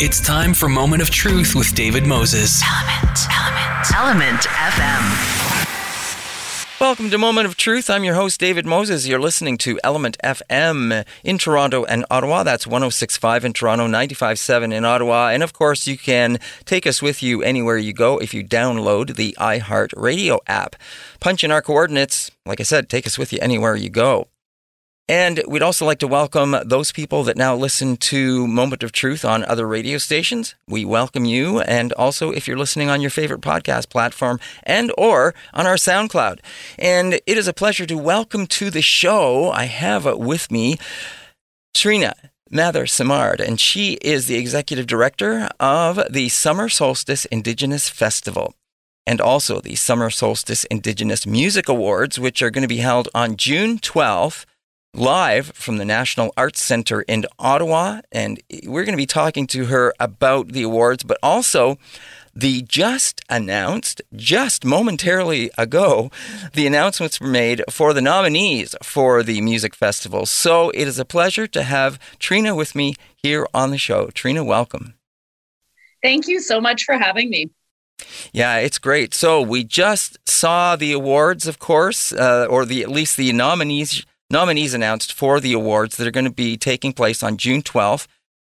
It's time for Moment of Truth with David Moses. Element, Element, Element FM. Welcome to Moment of Truth. I'm your host, David Moses. You're listening to Element FM in Toronto and Ottawa. That's 1065 in Toronto, 957 in Ottawa. And of course, you can take us with you anywhere you go if you download the iHeart Radio app. Punch in our coordinates. Like I said, take us with you anywhere you go. And we'd also like to welcome those people that now listen to Moment of Truth on other radio stations. We welcome you. And also, if you're listening on your favorite podcast platform and or on our SoundCloud. And it is a pleasure to welcome to the show. I have with me Trina Mather Simard, and she is the executive director of the Summer Solstice Indigenous Festival and also the Summer Solstice Indigenous Music Awards, which are going to be held on June 12th live from the National Arts Center in Ottawa. And we're going to be talking to her about the awards, but also the just announced, just momentarily ago, the announcements were made for the nominees for the music festival. So it is a pleasure to have Trina with me here on the show. Trina, welcome. Thank you so much for having me. Yeah, it's great. So we just saw the awards, of course, uh, or the at least the nominees nominees announced for the awards that are going to be taking place on June 12th.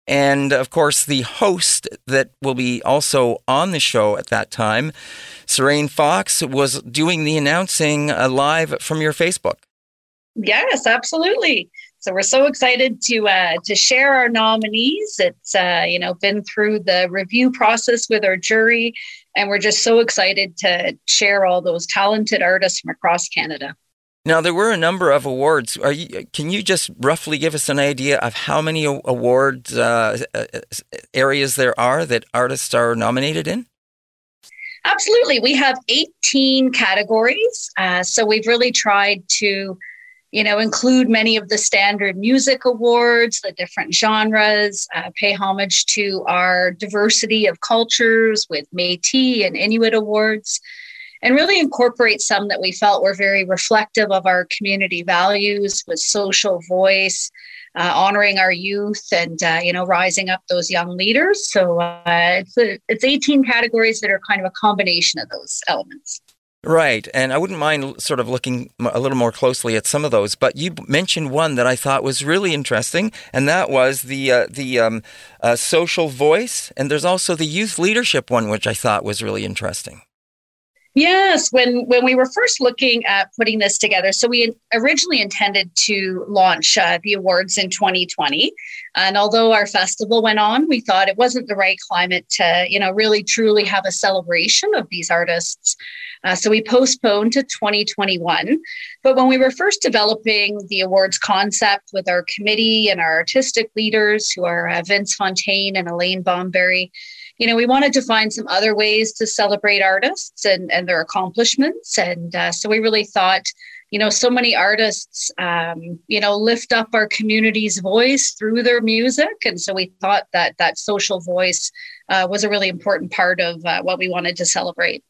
And of course, the host that will be also on the show at that time, Sarain Fox, was doing the announcing uh, live from your Facebook. Yes, absolutely. So we're so excited to uh, to share our nominees. It's uh, you know been through the review process with our jury, and we're just so excited to share all those talented artists from across Canada. Now there were a number of awards. You? Can you just roughly give us an idea of how many awards uh, uh, areas there are that artists are nominated in? Absolutely, we have 18 categories. Uh, so we've really tried to, you know, include many of the standard music awards, the different genres, uh, pay homage to our diversity of cultures with Métis and Inuit awards and really incorporate some that we felt were very reflective of our community values with social voice uh, honoring our youth and uh, you know rising up those young leaders so uh, it's, a, it's 18 categories that are kind of a combination of those elements Right. And I wouldn't mind sort of looking a little more closely at some of those. But you mentioned one that I thought was really interesting, and that was the, uh, the um, uh, social voice. And there's also the youth leadership one, which I thought was really interesting. Yes, when when we were first looking at putting this together, so we originally intended to launch uh, the awards in 2020, and although our festival went on, we thought it wasn't the right climate to, you know, really truly have a celebration of these artists. Uh, so we postponed to 2021. But when we were first developing the awards concept with our committee and our artistic leaders, who are uh, Vince Fontaine and Elaine Bomberry, you know, we wanted to find some other ways to celebrate artists and, and their accomplishments. And uh, so we really thought, you know, so many artists, um, you know, lift up our community's voice through their music. And so we thought that that social voice uh, was a really important part of uh, what we wanted to celebrate.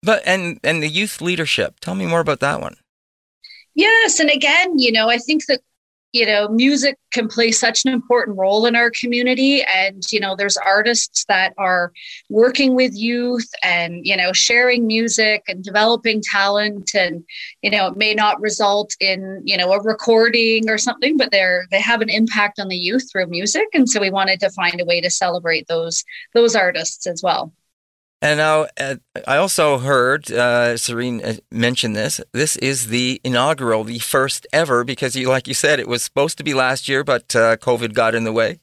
But and and the youth leadership. Tell me more about that one. Yes, and again, you know, I think that you know music can play such an important role in our community. And you know there's artists that are working with youth and you know sharing music and developing talent. And you know it may not result in you know a recording or something but they're they have an impact on the youth through music. And so we wanted to find a way to celebrate those those artists as well and now I also heard uh, Sarain uh, mention this. This is the inaugural, the first ever, because you, like you said, it was supposed to be last year, but uh, COVID got in the way.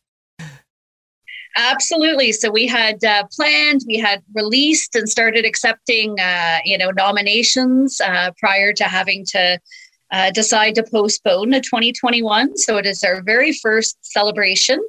Absolutely. So we had uh, planned, we had released and started accepting, uh, you know, nominations uh, prior to having to decide to postpone to 2021. So it is our very first celebration.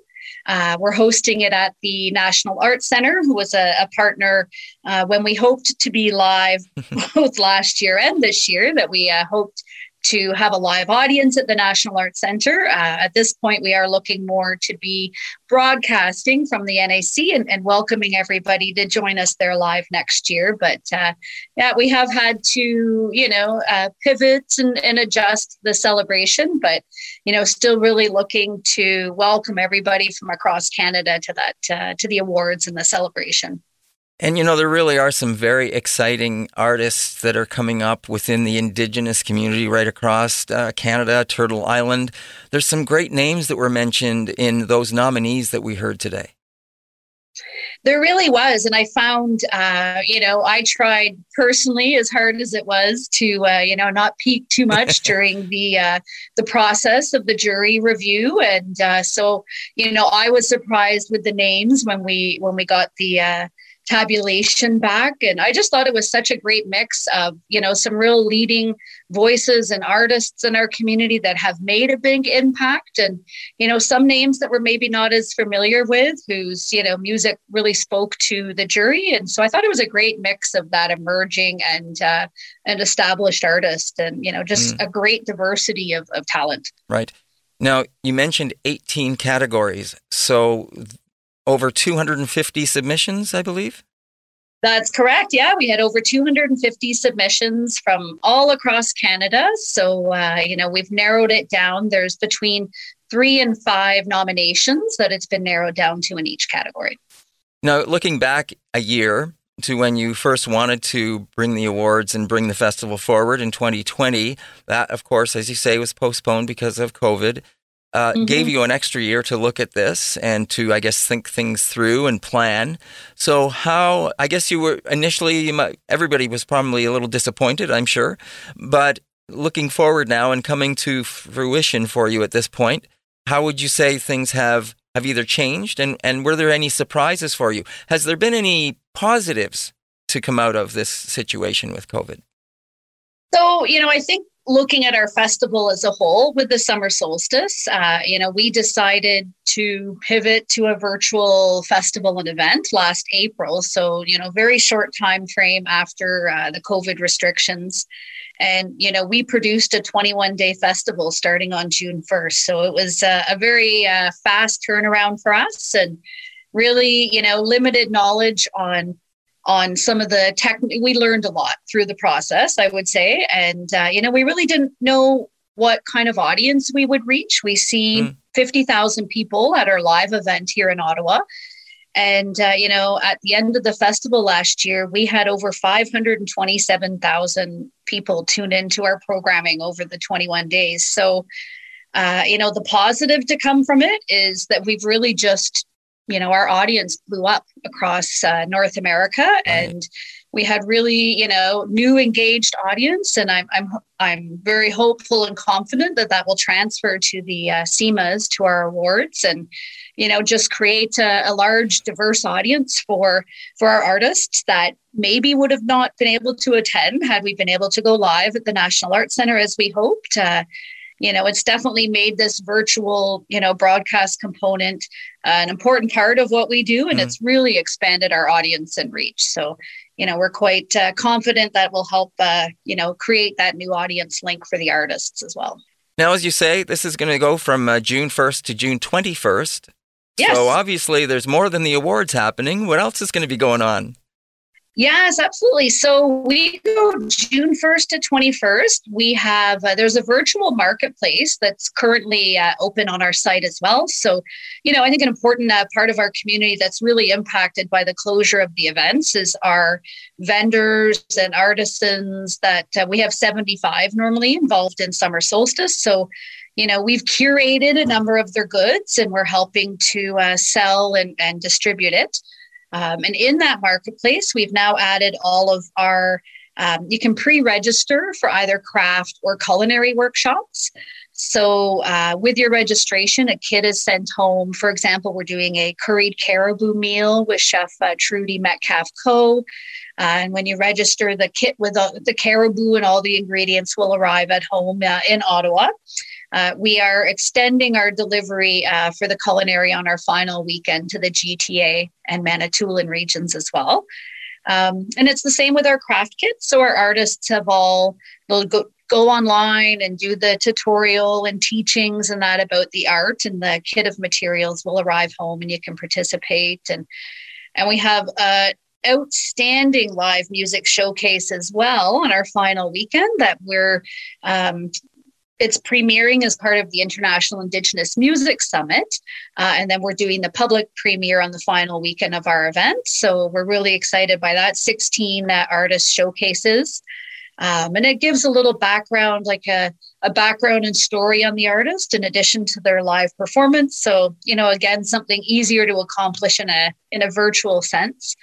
Uh, we're hosting it at the National Arts Center, who was a, a partner uh, when we hoped to be live both last year and this year, that we uh, hoped to have a live audience at the National Arts Centre. Uh, at this point, we are looking more to be broadcasting from the NAC and, and welcoming everybody to join us there live next year. But uh, yeah, we have had to, you know, uh, pivot and, and adjust the celebration, but, you know, still really looking to welcome everybody from across Canada to that, uh, to the awards and the celebration. And you know, there really are some very exciting artists that are coming up within the Indigenous community right across uh, Canada, Turtle Island. There's some great names that were mentioned in those nominees that we heard today. There really was, and I found, uh, you know, I tried personally as hard as it was to, uh, you know, not peak too much during the uh, the process of the jury review, and uh, so, you know, I was surprised with the names when we when we got the uh, tabulation back and i just thought it was such a great mix of you know some real leading voices and artists in our community that have made a big impact. And you know some names that we're maybe not as familiar with whose you know music really spoke to the jury. And so i thought it was a great mix of that emerging and uh, and established artist and you know just mm. a great diversity of, of talent. Right. Now you mentioned 18 categories. So over 250 submissions, I believe. That's correct. Yeah, we had over 250 submissions from all across Canada. So, uh, you know, we've narrowed it down. There's between three and five nominations that it's been narrowed down to in each category. Now, looking back a year to when you first wanted to bring the awards and bring the festival forward in 2020, that, of course, as you say, was postponed because of COVID uh, mm-hmm. gave you an extra year to look at this and to, I guess, think things through and plan. So, how, I guess you were initially, you might, everybody was probably a little disappointed, I'm sure. But looking forward now and coming to fruition for you at this point, how would you say things have, have either changed and, and were there any surprises for you? Has there been any positives to come out of this situation with COVID? So, you know, I think looking at our festival as a whole with the summer solstice, uh, you know, we decided to pivot to a virtual festival and event last April. So, you know, very short time frame after uh, the COVID restrictions. And, you know, we produced a 21 day festival starting on June 1st. So it was a, a very uh, fast turnaround for us and really, you know, limited knowledge on on some of the tech. We learned a lot through the process, I would say. And, uh, you know, we really didn't know what kind of audience we would reach. We see mm. 50,000 people at our live event here in Ottawa. And, uh, you know, at the end of the festival last year, we had over 527,000 people tune into our programming over the 21 days. So, uh, you know, the positive to come from it is that we've really just you know our audience blew up across uh, north america right. and we had really you know new engaged audience and i'm i'm i'm very hopeful and confident that that will transfer to the uh, CIMAs to our awards and you know just create a, a, large diverse audience for for our artists that maybe would have not been able to attend had we been able to go live at the national arts center as we hoped uh, you know it's definitely made this virtual you know broadcast component an important part of what we do and mm-hmm. it's really expanded our audience and reach so you know we're quite uh, confident that will help uh, you know create that new audience link for the artists as well now as you say this is going to go from uh, june 1st to june 21st Yes. So obviously, there's more than the awards happening. What else is going to be going on? Yes, absolutely. So we go June 1st to 21st. We have, uh, there's a virtual marketplace that's currently uh, open on our site as well. So, you know, I think an important uh, part of our community that's really impacted by the closure of the events is our vendors and artisans that uh, we have 75 normally involved in summer solstice. So, you know, we've curated a number of their goods and we're helping to uh, sell and, and distribute it. Um, and in that marketplace, we've now added all of our, um, you can pre register for either craft or culinary workshops. So, uh, with your registration, a kit is sent home. For example, we're doing a curried caribou meal with Chef uh, Trudy Metcalf Co. Uh, and when you register, the kit with the, the, caribou and all the ingredients will arrive at home uh, in Ottawa. Uh, we are extending our delivery uh, for the culinary on our final weekend to the GTA and Manitoulin regions as well. Um, and it's the same with our craft kits. So our artists have all they'll go go online and do the tutorial and teachings and that about the art and the kit of materials will arrive home and you can participate and and we have a outstanding live music showcase as well on our final weekend that we're um, it's premiering as part of the International Indigenous Music Summit. Uh, and then we're doing the public premiere on the final weekend of our event. So we're really excited by that. 16 uh, artist showcases. Um, and it gives a little background, like a, a background and story on the artist in addition to their live performance. So, you know, again, something easier to accomplish in a in a virtual sense.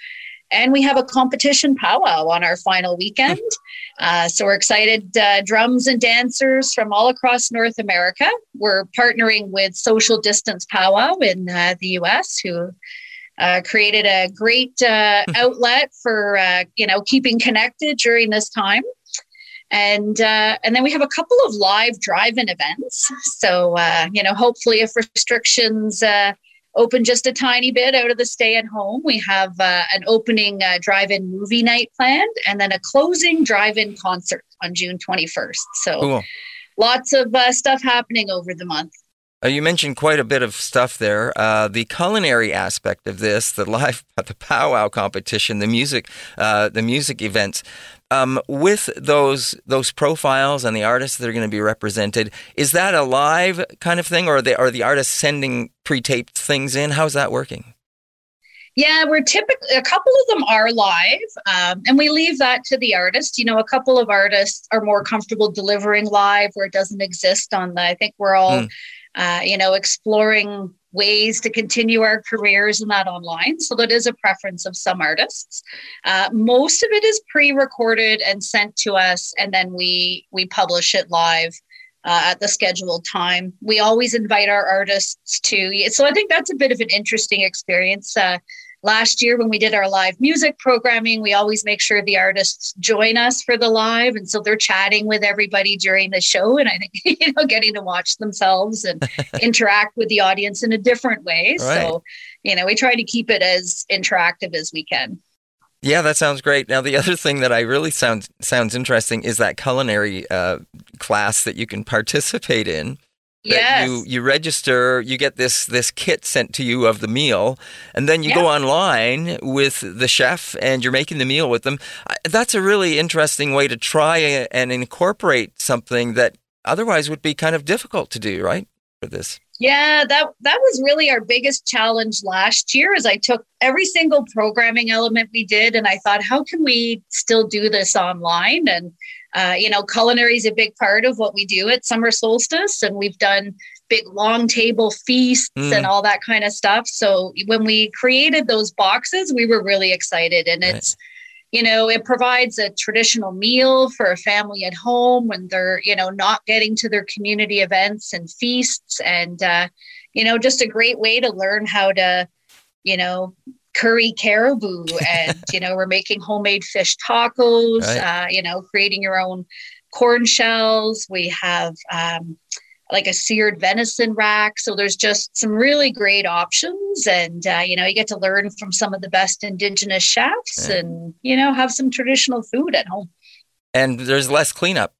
And we have a competition powwow on our final weekend. Uh, so we're excited. Uh, drums and dancers from all across North America. We're partnering with Social Distance Powwow in uh, the US, who uh, created a great uh, outlet for uh, you know keeping connected during this time. And and then we have a couple of live drive-in events. So you know, hopefully, if restrictions open just a tiny bit out of the stay at home. We have uh, an opening uh, drive in movie night planned and then a closing drive in concert on June 21st. So cool. lots of uh, stuff happening over the month. Uh, you mentioned quite a bit of stuff there. Uh, the culinary aspect of this, the live, the powwow competition, the music, uh, the music events. Um, with those those profiles and the artists that are going to be represented, is that a live kind of thing, or are, they, are the artists sending pre-taped things in? How's that working? Yeah, we're typically a couple of them are live, um, and we leave that to the artist. You know, a couple of artists are more comfortable delivering live where it doesn't exist on the. I think we're all, mm. Uh, you know, exploring ways to continue our careers and that online. So that is a preference of some artists. Uh, most of it is pre-recorded and sent to us, and then we we publish it live uh, at the scheduled time. We always invite our artists to. So I think that's a bit of an interesting experience. Uh, last year when we did our live music programming we always make sure the artists join us for the live and so they're chatting with everybody during the show and i think you know getting to watch themselves and interact with the audience in a different way right. so you know we try to keep it as interactive as we can yeah, that sounds great. Now, the other thing that I really sounds sounds interesting is that culinary uh, class that you can participate in. Yes. You you register, you get this this kit sent to you of the meal, and then you yeah. go online with the chef and you're making the meal with them. That's a really interesting way to try and incorporate something that otherwise would be kind of difficult to do, right? For this. Yeah, that that was really our biggest challenge last year. As I took every single programming element we did, and I thought, how can we still do this online? And uh, you know, culinary is a big part of what we do at summer solstice, and we've done big long table feasts mm. and all that kind of stuff. So when we created those boxes, we were really excited, and right. it's you know it provides a traditional meal for a family at home when they're you know not getting to their community events and feasts and uh, you know just a great way to learn how to you know curry caribou and you know we're making homemade fish tacos right. uh, you know creating your own corn shells we have um, like a seared venison rack. So there's just some really great options. And, uh, you know, you get to learn from some of the best indigenous chefs yeah. and, you know, have some traditional food at home. And there's less cleanup.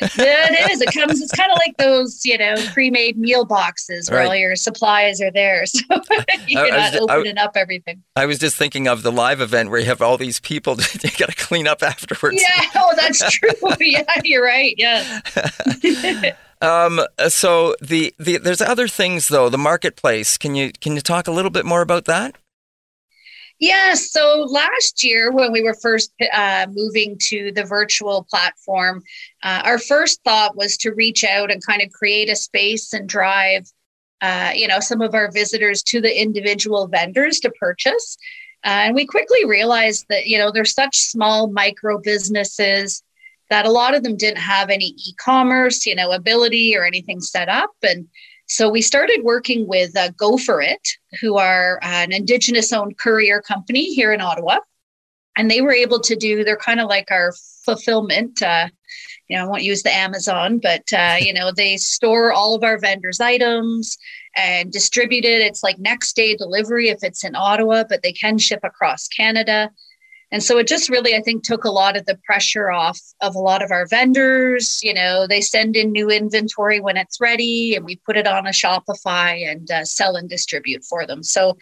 Yeah, it is. It comes. It's kind of like those, you know, pre-made meal boxes where right. all your supplies are there, so you're not opening I, up everything. I was just thinking of the live event where you have all these people. you got to clean up afterwards. Yeah. Oh, that's true. yeah, you're right. Yeah. Um, so the, the there's other things though. The marketplace. Can you can you talk a little bit more about that? Yeah. So last year, when we were first uh, moving to the virtual platform, uh, our first thought was to reach out and kind of create a space and drive, uh, you know, some of our visitors to the individual vendors to purchase. Uh, and we quickly realized that you know there's such small micro businesses that a lot of them didn't have any e-commerce, you know, ability or anything set up. And so we started working with uh, Go For It, who are uh, an Indigenous-owned courier company here in Ottawa, and they were able to do. They're kind of like our fulfillment. Uh, you know, I won't use the Amazon, but uh, you know, they store all of our vendors' items and distribute it. It's like next day delivery if it's in Ottawa, but they can ship across Canada. And so it just really, I think, took a lot of the pressure off of a lot of our vendors. You know, they send in new inventory when it's ready, and we put it on a Shopify and uh, sell and distribute for them. So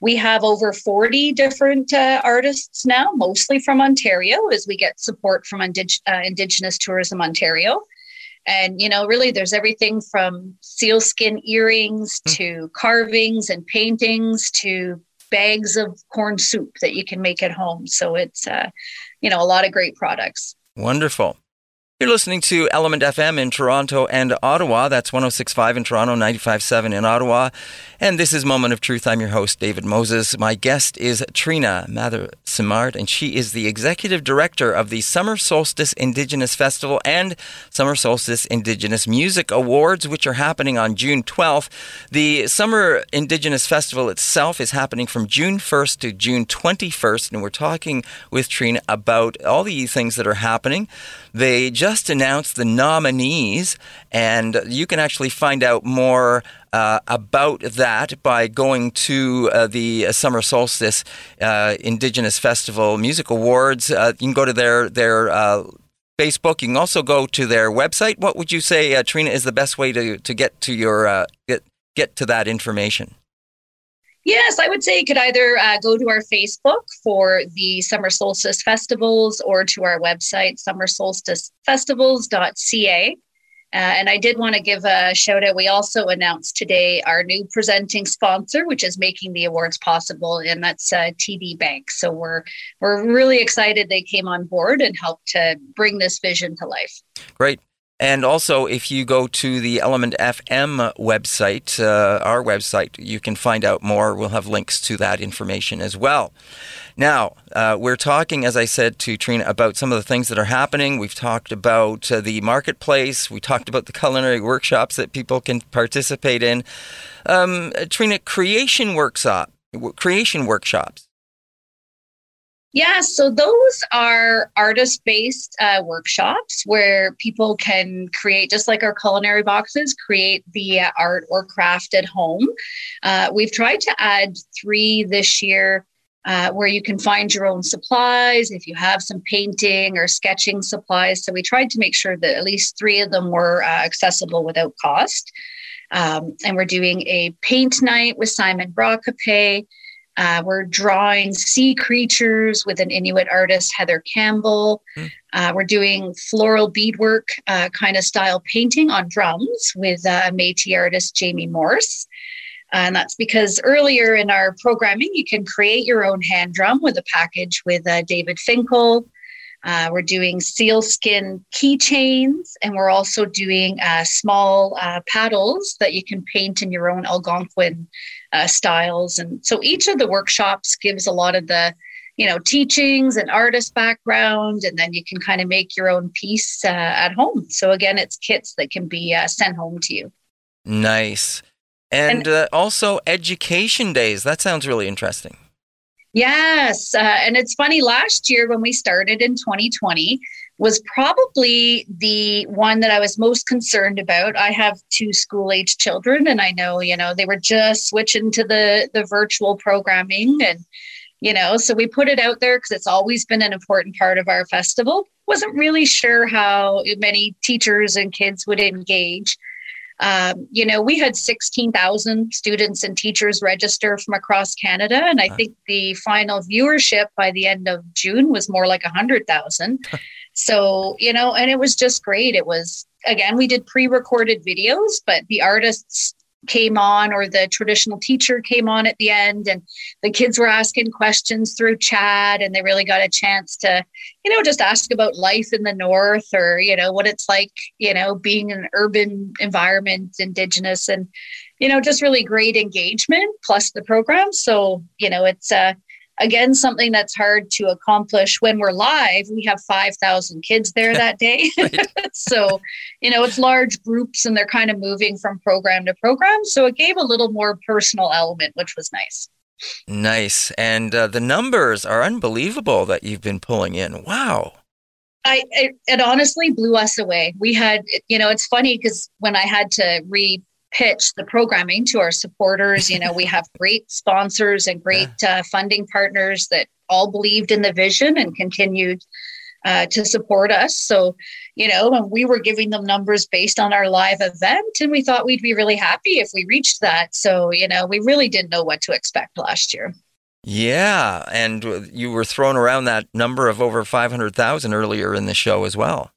we have over 40 different uh, artists now, mostly from Ontario, as we get support from Indig- uh, Indigenous Tourism Ontario. And, you know, really there's everything from sealskin earrings mm. to carvings and paintings to bags of corn soup that you can make at home. So it's, uh, you know, a lot of great products. Wonderful. You're listening to Element FM in Toronto and Ottawa. That's 1065 in Toronto, 957 in Ottawa. And this is Moment of Truth. I'm your host, David Moses. My guest is Trina Mather Simard, and she is the executive director of the Summer Solstice Indigenous Festival and Summer Solstice Indigenous Music Awards, which are happening on June 12th. The Summer Indigenous Festival itself is happening from June 1st to June 21st, and we're talking with Trina about all the things that are happening. They just announced the nominees, and you can actually find out more uh, about that by going to uh, the Summer Solstice uh, Indigenous Festival Music Awards. Uh, you can go to their their uh, Facebook. You can also go to their website. What would you say, uh, Trina, is the best way to, to get to your get get to that information? Yes, I would say you could either uh, go to our Facebook for the Summer Solstice Festivals or to our website, summersolsticefestivals.ca. Uh, and I did want to give a shout out. We also announced today our new presenting sponsor, which is making the awards possible, and that's uh, TD Bank. So we're we're really excited they came on board and helped to bring this vision to life. Great. And also, if you go to the Element FM website, uh, our website, you can find out more. We'll have links to that information as well. Now, uh, we're talking, as I said to Trina, about some of the things that are happening. We've talked about uh, the marketplace. We talked about the culinary workshops that people can participate in. Um, Trina, creation workshop, creation workshops. Yeah, so those are artist based uh, workshops where people can create, just like our culinary boxes, create the uh, art or craft at home. Uh, we've tried to add three this year. Uh, where you can find your own supplies if you have some painting or sketching supplies. So we tried to make sure that at least three of them were uh, accessible without cost. Um, and we're doing a paint night with Simon Brascoupé. Uh, we're drawing sea creatures with an Inuit artist, Heather Campbell. Mm. Uh, we're doing floral beadwork uh, kind of style painting on drums with uh, Métis artist Jamie Morse. And that's because earlier in our programming, you can create your own hand drum with a package with uh, David Finkel. Uh, we're doing sealskin keychains, and we're also doing uh, small uh, paddles that you can paint in your own Algonquin uh, styles. And so each of the workshops gives a lot of the, you know, teachings and artist background, and then you can kind of make your own piece uh, at home. So again, it's kits that can be uh, sent home to you. Nice. And, and also education days. That sounds really interesting. Yes. Uh, and it's funny, last year when we started in 2020 was probably the one that I was most concerned about. I have two school age children, and I know, you know, they were just switching to the, the virtual programming. And, you know, so we put it out there because it's always been an important part of our festival. Wasn't really sure how many teachers and kids would engage. Um, you know, we had 16,000 students and teachers register from across Canada. And I think the final viewership by the end of June was more like 100,000. so, you know, and it was just great. It was, again, we did pre recorded videos, but the artists came on or the traditional teacher came on at the end and the kids were asking questions through chat and they really got a chance to you know just ask about life in the north or you know what it's like you know being an urban environment indigenous and you know just really great engagement plus the program so you know it's uh again something that's hard to accomplish when we're live we have 5000 kids there that day. So you know it's large groups and they're kind of moving from program to program. So it gave a little more personal element which was nice. Nice. And uh, the numbers are unbelievable that you've been pulling in. Wow. I, it, it honestly blew us away. We had, you know, it's funny because when I had to re pitch the programming to our supporters. You know, we have great sponsors and great uh, funding partners that all believed in the vision and continued uh, to support us. So, you know, and we were giving them numbers based on our live event, and we thought we'd be really happy if we reached that. So, you know, we really didn't know what to expect last year. Yeah, and you were throwing around that number of over 500,000 earlier in the show as well.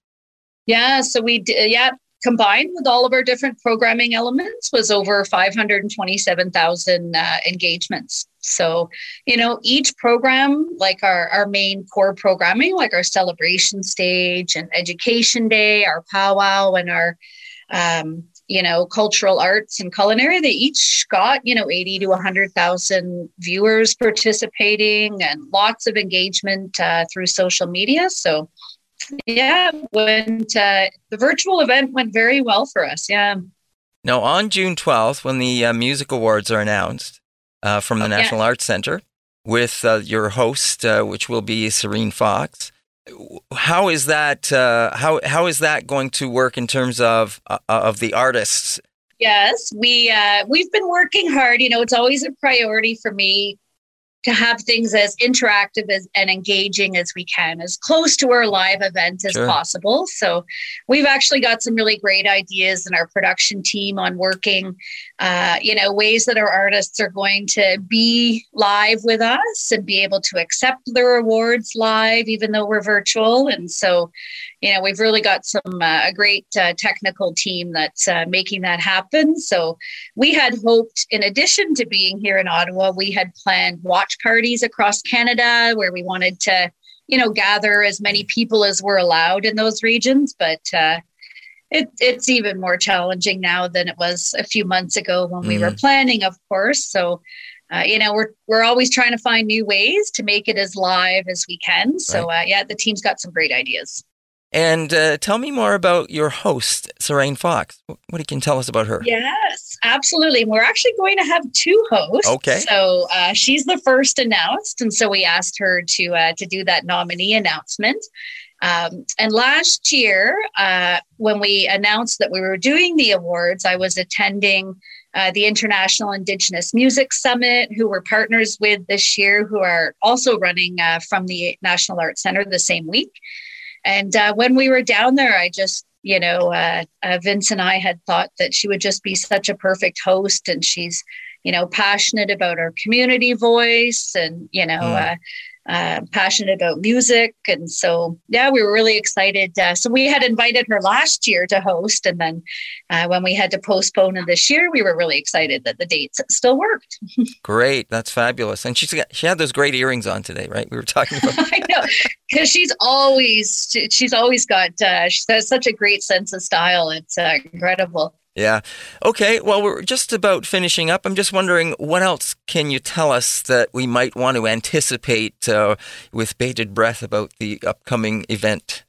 Yeah, so we did, yeah, combined with all of our different programming elements was over 527,000 uh, engagements. So, you know, each program, like our, our main core programming, like our celebration stage and education day, our powwow and our, um, you know, cultural arts and culinary, they each got, you know, 80 to 100,000 viewers participating and lots of engagement uh, through social media. So, yeah, went uh, the virtual event went very well for us. Yeah. Now, on June 12th, when the uh, music awards are announced uh, from the oh, National yeah. Arts Center with uh, your host, uh, which will be Sarain Fox, how is that? Uh, how how is that going to work in terms of of the artists? Yes, we we've been working hard. You know, it's always a priority for me to have things as interactive as, and engaging as we can, as close to our live event as sure. possible. So we've actually got some really great ideas in our production team on working, uh, you know, ways that our artists are going to be live with us and be able to accept their awards live, even though we're virtual. And so, you know, we've really got some uh, a great uh, technical team that's uh, making that happen. So we had hoped, in addition to being here in Ottawa, we had planned watch parties across Canada where we wanted to, you know, gather as many people as were allowed in those regions. But uh, it, it's even more challenging now than it was a few months ago when mm we were mm. planning, of course. So uh, you know, we're we're always trying to find new ways to make it as live as we can. So right. uh, yeah, the team's got some great ideas. And uh, tell me more about your host, Sarain Fox. What can tell us about her? Yes, absolutely. We're actually going to have two hosts. Okay. So uh, she's the first announced, and so we asked her to uh, to do that nominee announcement. Um, and last year, uh, when we announced that we were doing the awards, I was attending uh, the International Indigenous Music Summit, who we're partners with this year, who are also running uh, from the National Arts Center the same week. And uh, when we were down there, I just, you know, uh, uh, Vince and I had thought that she would just be such a perfect host, and she's, you know, passionate about her community voice, and you know, mm uh, passionate about music. And so, yeah, we were really excited. Uh, so, we had invited her last year to host. And then uh, when we had to postpone it this year, we were really excited that the dates still worked. great. That's fabulous. And she's got, she had those great earrings on today, right? We were talking about. I know. Because she's always, she's always got, uh, she has such a great sense of style. It's uh, incredible. Yeah. Okay. Well, we're just about finishing up. I'm just wondering what else can you tell us that we might want to anticipate uh, with bated breath about the upcoming event?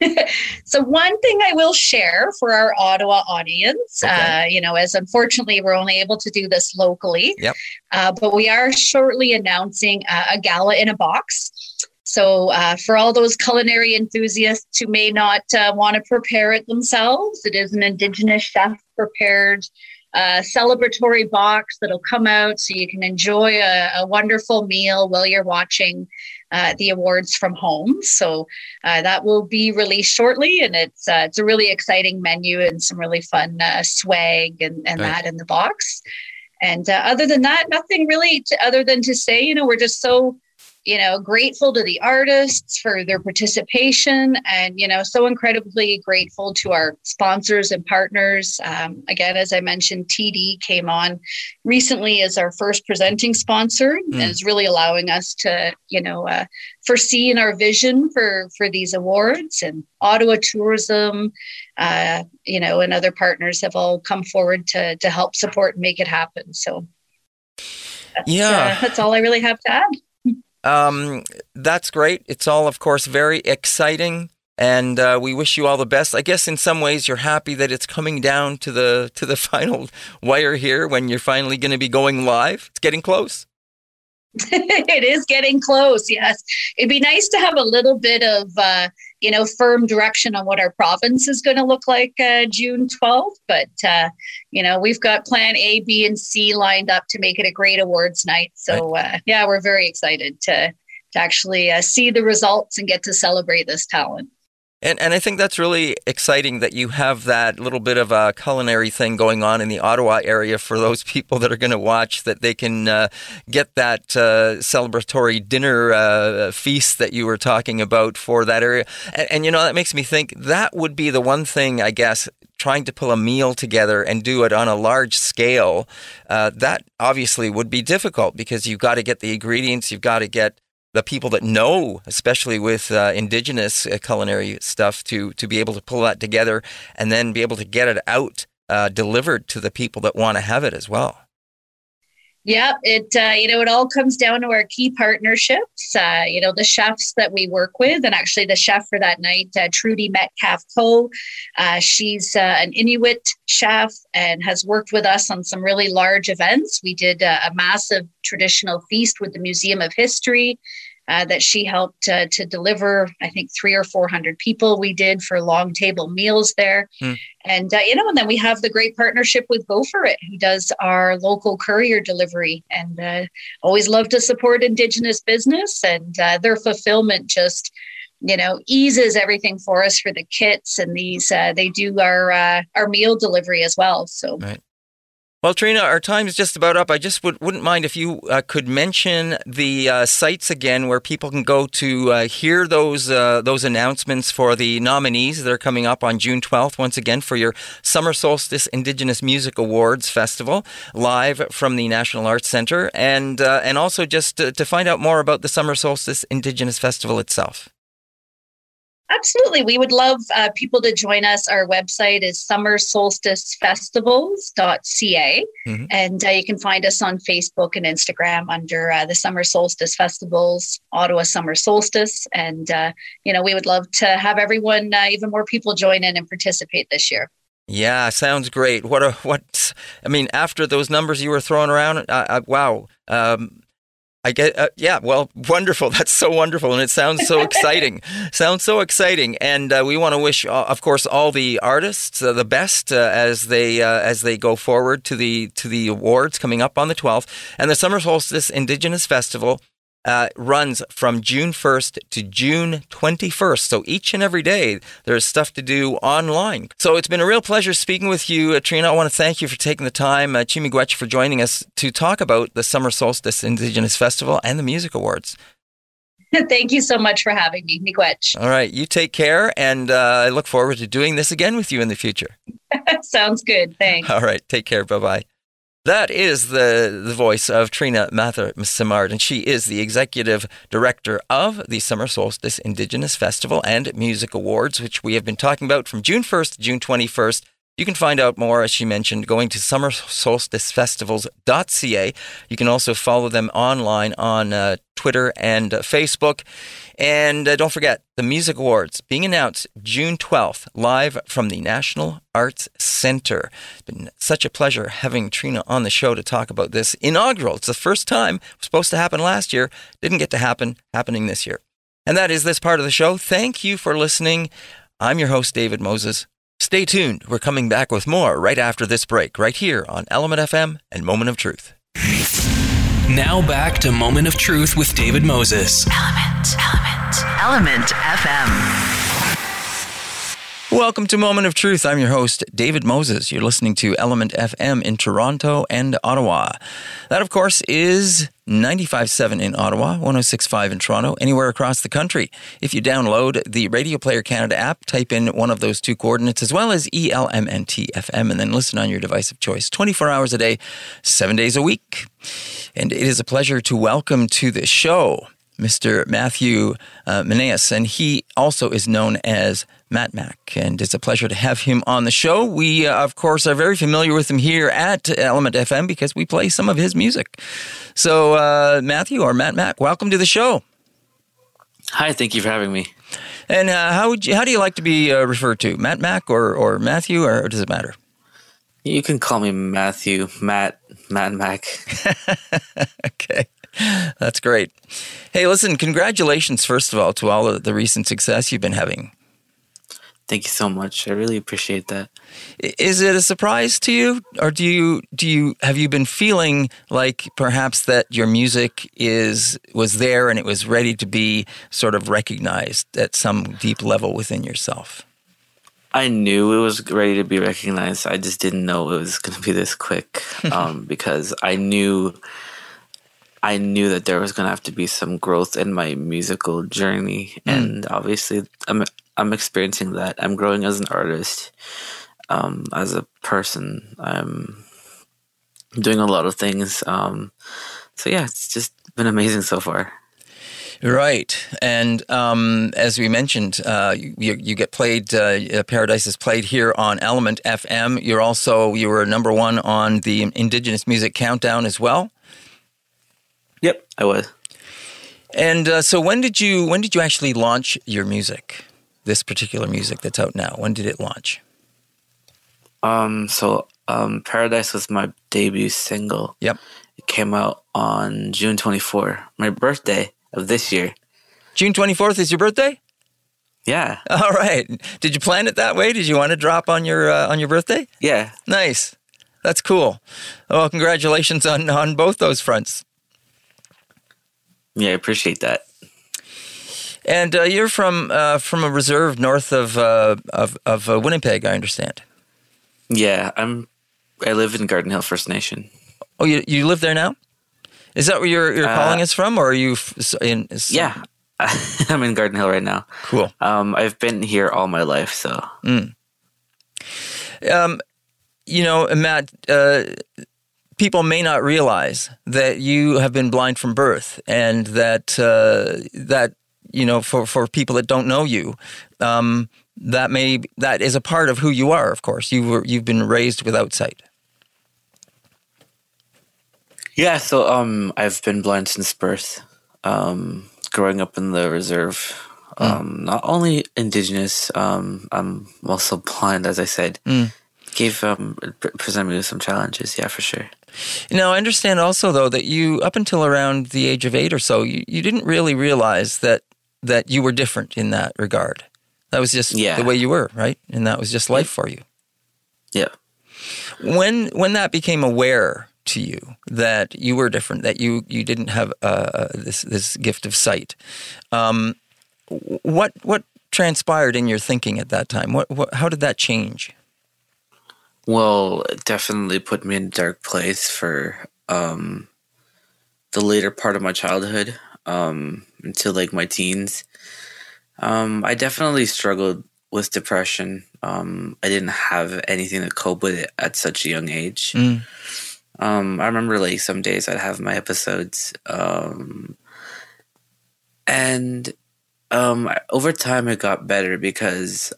so one thing I will share for our Ottawa audience, okay. uh, you know, as unfortunately we're only able to do this locally, yep. Uh, but we are shortly announcing a gala in a box. So, uh, for all those culinary enthusiasts who may not uh, want to prepare it themselves, it is an Indigenous chef prepared uh, celebratory box that'll come out so you can enjoy a, a wonderful meal while you're watching uh, the awards from home. So uh, that will be released shortly, and it's uh, it's a really exciting menu and some really fun uh, swag and, and that in the box. And uh, other than that, nothing really to, other than to say, you know, we're just so you know, grateful to the artists for their participation and, you know, so incredibly grateful to our sponsors and partners. Um, again, as I mentioned, TD came on recently as our first presenting sponsor mm. and is really allowing us to, you know, uh, foresee in our vision for, for these awards and Ottawa Tourism, uh, you know, and other partners have all come forward to, to help support and make it happen. So that's, yeah, uh, that's all I really have to add. Um, that's great. It's all, of course, very exciting, and uh, we wish you all the best. I guess in some ways you're happy that it's coming down to the to the final wire here when you're finally going to be going live. It's getting close. it is getting close. Yes, it'd be nice to have a little bit of uh, you know firm direction on what our province is going to look like uh, June twelfth. But uh, you know we've got Plan A, B, and C lined up to make it a great awards night. So uh, yeah, we're very excited to to actually uh, see the results and get to celebrate this talent. And, and I think that's really exciting that you have that little bit of a culinary thing going on in the Ottawa area for those people that are going to watch, that they can uh, get that uh, celebratory dinner uh, feast that you were talking about for that area. And, and, you know, that makes me think that would be the one thing, I guess, trying to pull a meal together and do it on a large scale. Uh, that obviously would be difficult because you've got to get the ingredients, you've got to get the people that know, especially with uh, indigenous uh, culinary stuff, to to be able to pull that together and then be able to get it out uh, delivered to the people that want to have it as well. Yeah, it uh, you know it all comes down to our key partnerships. Uh, you know the chefs that we work with, and actually the chef for that night, uh, Trudy Metcalf Co. Uh, she's uh, an Inuit chef and has worked with us on some really large events. We did a, a massive traditional feast with the Museum of History uh, that she helped uh, to deliver. I think three or four hundred people we did for long table meals there, mm. and uh, you know, and then we have the great partnership with Go for It, who does our local courier delivery, and uh, always love to support Indigenous business, and uh, their fulfillment just you know eases everything for us for the kits and these uh, they do our uh, our meal delivery as well so right. Well, Trina, our time is just about up. I just would, wouldn't mind if you uh, could mention the uh, sites again where people can go to uh, hear those uh, those announcements for the nominees that are coming up on June 12th, once again, for your Summer Solstice Indigenous Music Awards Festival, live from the National Arts Centre, and, uh, and also just to, to find out more about the Summer Solstice Indigenous Festival itself. Absolutely. We would love uh, people to join us. Our website is summersolsticefestivals.ca. Mm-hmm. And uh, you can find us on Facebook and Instagram under uh, the Summer Solstice Festivals, Ottawa Summer Solstice. And, uh, you know, we would love to have everyone, uh, even more people join in and participate this year. Yeah, sounds great. What a what? I mean, after those numbers you were throwing around, uh, wow. Um, I get, uh, yeah, well, wonderful. That's so wonderful. And it sounds so exciting. sounds so exciting. And uh, we want to wish, uh, of course, all the artists uh, the best uh, as they uh, as they go forward to the to the awards coming up on the 12th. And the Summer Solstice Indigenous Festival uh, runs from June 1st to June 21st. So each and every day, there's stuff to do online. So it's been a real pleasure speaking with you, Trina. I want to thank you for taking the time, uh, Chi-miigwech, for joining us to talk about the Summer Solstice Indigenous Festival and the Music Awards. Thank you so much for having me, Miigwech. All right, you take care, and uh, I look forward to doing this again with you in the future. Sounds good. Thanks. All right, take care. Bye bye. That is the, the voice of Trina Mather Simard, and she is the executive director of the Summer Solstice Indigenous Festival and Music Awards, which we have been talking about from June 1st to June 21st. You can find out more, as she mentioned, going to summersolsticefestivals.ca. You can also follow them online on uh, Twitter and uh, Facebook. And uh, don't forget, the Music Awards being announced June 12th, live from the National Arts Center. It's been such a pleasure having Trina on the show to talk about this inaugural. It's the first time it was supposed to happen last year, didn't get to happen, happening this year. And that is this part of the show. Thank you for listening. I'm your host, David Moses. Stay tuned. We're coming back with more right after this break, right here on Element FM and Moment of Truth. Now back to Moment of Truth with David Moses. Element, Element, Element FM. Welcome to Moment of Truth. I'm your host, David Moses. You're listening to Element FM in Toronto and Ottawa. That, of course, is 95.7 in Ottawa, 106.5 in Toronto, anywhere across the country. If you download the Radio Player Canada app, type in one of those two coordinates as well as ELMNT FM and then listen on your device of choice 24 hours a day, seven days a week. And it is a pleasure to welcome to the show Mr. Matthew uh, Meneas, and he also is known as Matt Mac, and it's a pleasure to have him on the show. We, uh, of course, are very familiar with him here at Element FM because we play some of his music. So, uh, Matthew or Matt Mac, welcome to the show. Hi, thank you for having me. And uh, how would you, how do you like to be uh, referred to, Matt Mac or or Matthew, or does it matter? You can call me Matthew, Matt, Matt Mac. okay. That's great. Hey, listen, congratulations, first of all, to all of the recent success you've been having. Thank you so much. I really appreciate that. Is it a surprise to you, or do you do you have you been feeling like perhaps that your music is was there and it was ready to be sort of recognized at some deep level within yourself? I knew it was ready to be recognized. I just didn't know it was going to be this quick um, because I knew I knew that there was going to have to be some growth in my musical journey, mm. and obviously, I'm I'm experiencing that. I'm growing as an artist, um, as a person. I'm doing a lot of things. Um, so yeah, it's just been amazing so far. Right, and um, as we mentioned, uh, you, you, get played. Uh, Paradise is played here on Element FM. You're also you were number one on the Indigenous Music Countdown as well. Yep, I was. And uh, so, when did you when did you actually launch your music? This particular music that's out now. When did it launch? Um. So, um, Paradise was my debut single. Yep. It came out on June 24, my birthday of this year. June 24th is your birthday? Yeah. All right. Did you plan it that way? Did you want to drop on your uh, on your birthday? Yeah. Nice. That's cool. Well, congratulations on on both those fronts. Yeah, I appreciate that. And uh, you're from uh, from a reserve north of uh, of, of uh, Winnipeg, I understand. Yeah, I'm. I live in Garden Hill First Nation. Oh, you you live there now? Is that where you're, you're calling uh, us from, or are you in? Yeah, I'm in Garden Hill right now. Cool. Um, I've been here all my life, so. Mm. Um, you know, Matt, uh, people may not realize that you have been blind from birth, and that uh, that you know, for for people that don't know you, um, that may that is a part of who you are. Of course, you were you've been raised without sight. Yeah, so um, I've been blind since birth. Um, growing up in the reserve, mm. um, not only indigenous, um, I'm also blind, as I said. Mm. Gave um, presented me with some challenges, yeah, for sure. Now, I understand also, though, that you, up until around the age of eight or so, you, you didn't really realize that that you were different in that regard. That was just yeah. the way you were, right? And that was just life for you. Yeah. When when that became aware to you that you were different, that you you didn't have uh, uh, this this gift of sight. Um, what what transpired in your thinking at that time? What, what how did that change? Well, it definitely put me in a dark place for um, the later part of my childhood um, until like my teens. Um, I definitely struggled with depression. Um, I didn't have anything to cope with it at such a young age. Mm. Um, I remember like some days I'd have my episodes, um, and um, over time it got better because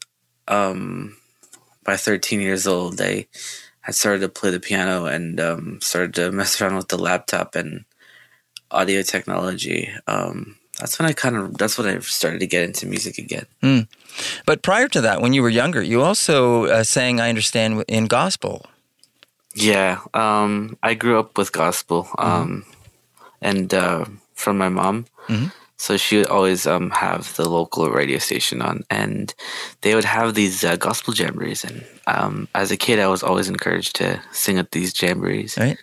um, by 13 years old I had started to play the piano and um, started to mess around with the laptop and audio technology. Um, that's when I kind of that's when I started to get into music again. Mm. But prior to that, when you were younger, you also uh, sang, I understand, in gospel. Yeah, um, I grew up with gospel, mm-hmm. um, and uh, from my mom. Mm-hmm. So she would always um, have the local radio station on, and they would have these uh, gospel jamborees. And um, as a kid, I was always encouraged to sing at these jamborees. Right.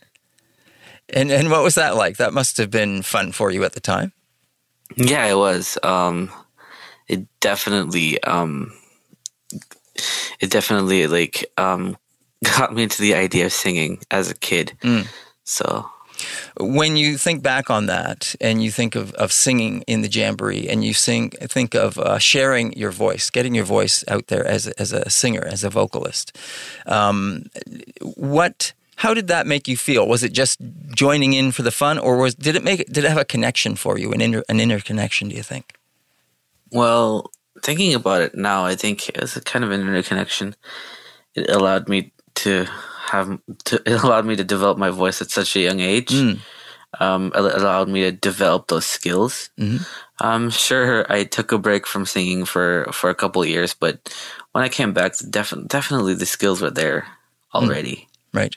And and what was that like? That must have been fun for you at the time. Yeah, it was. Um, it definitely, um, it definitely like um, got me into the idea of singing as a kid. Mm. So when you think back on that and you think of, of singing in the jamboree and you sing think of uh, sharing your voice getting your voice out there as as a singer as a vocalist um, what how did that make you feel? Was it just joining in for the fun or was did it make did it have a connection for you an inner an inner connection do you think? Well thinking about it now i think it's a kind of an inner connection it allowed me to have to, it allowed me to develop my voice at such a young age. Mm. Um, it allowed me to develop those skills. Mm-hmm. I'm sure I took a break from singing for for a couple years, but when I came back, def- definitely the skills were there already. Mm. Right.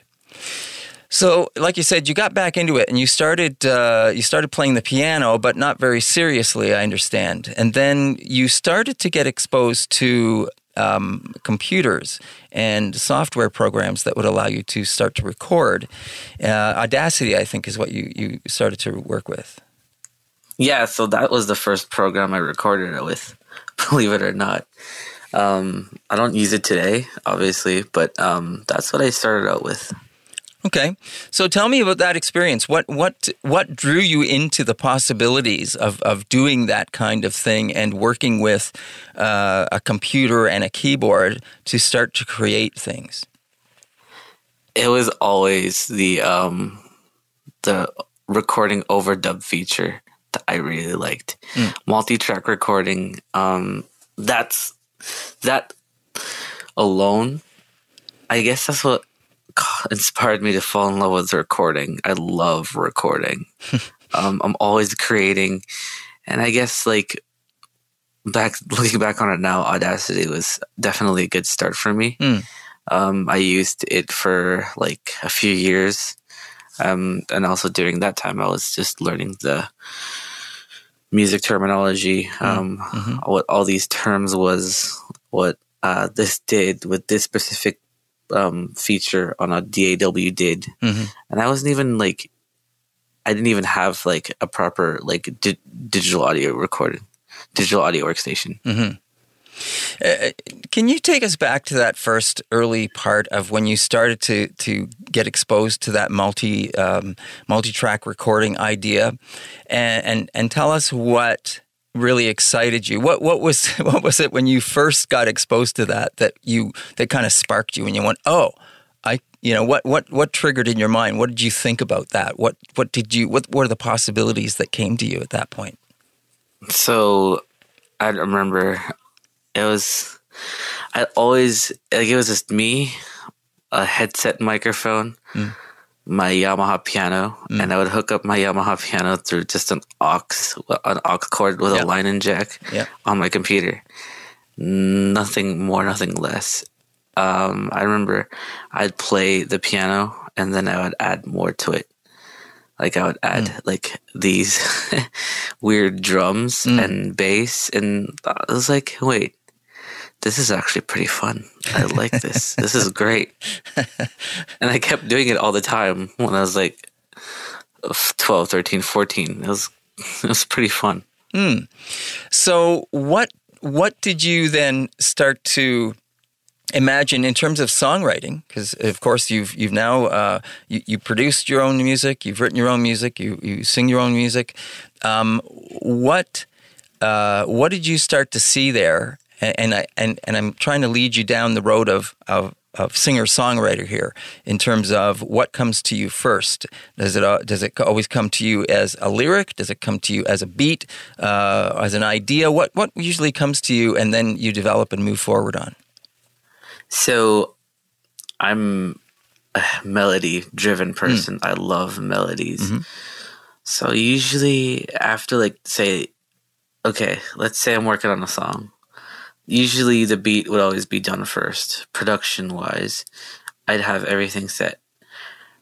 So, like you said, you got back into it and you started uh, you started playing the piano, but not very seriously, I understand. And then you started to get exposed to um, computers and software programs that would allow you to start to record. Uh, Audacity, I think, is what you you started to work with. Yeah, so that was the first program I recorded it with, believe it or not. Um, I don't use it today, obviously, but um, that's what I started out with. Okay, so tell me about that experience. What what what drew you into the possibilities of of doing that kind of thing and working with uh, a computer and a keyboard to start to create things? It was always the um, the recording overdub feature that I really liked. Mm. Multi-track recording. Um, that's that alone. I guess that's what inspired me to fall in love with recording. I love recording. um, I'm always creating, and I guess like back looking back on it now, Audacity was definitely a good start for me. Mm. Um, I used it for like a few years, um, and also during that time, I was just learning the music terminology, um, mm-hmm. what all these terms was, what uh, this did with this specific um, feature on a DAW did, Mm-hmm. and I wasn't even like, I didn't even have like a proper like di- digital audio recording, digital audio workstation. Uh, can you take us back to that first early part of when you started to to get exposed to that multi um, multi track recording idea, and, and and tell us what really excited you? What what was what was it when you first got exposed to that that you that kind of sparked you and you went, oh, I you know what what what triggered in your mind? What did you think about that? What what did you what were the possibilities that came to you at that point? So I remember it was I always like it was just me, a headset microphone, Mm. My Yamaha piano, and I would hook up my Yamaha piano through just an aux an aux cord with Yeah. a line in jack Yeah. on my computer. Nothing more, nothing less. Um, I remember I'd play the piano and then I would add more to it. Like I would add Hmm. like these weird drums and bass, and I was like, wait, this is actually pretty fun. I like this. this is great. And I kept doing it all the time when I was like 12, 13, 14. It was it was pretty fun. So what what did you then start to imagine in terms of songwriting? Because of course you've you've now uh, you, you produced your own music, you've written your own music, you you sing your own music. Um, what uh, what did you start to see there? And, and I and, and I'm trying to lead you down the road of of of singer songwriter here in terms of what comes to you first. Does it uh, does it always come to you as a lyric? Does it come to you as a beat, uh, as an idea? What what usually comes to you, and then you develop and move forward on? So I'm a melody driven person. I love melodies. So usually after like say okay, let's say I'm working on a song. Usually the beat would always be done first, production wise. I'd have everything set.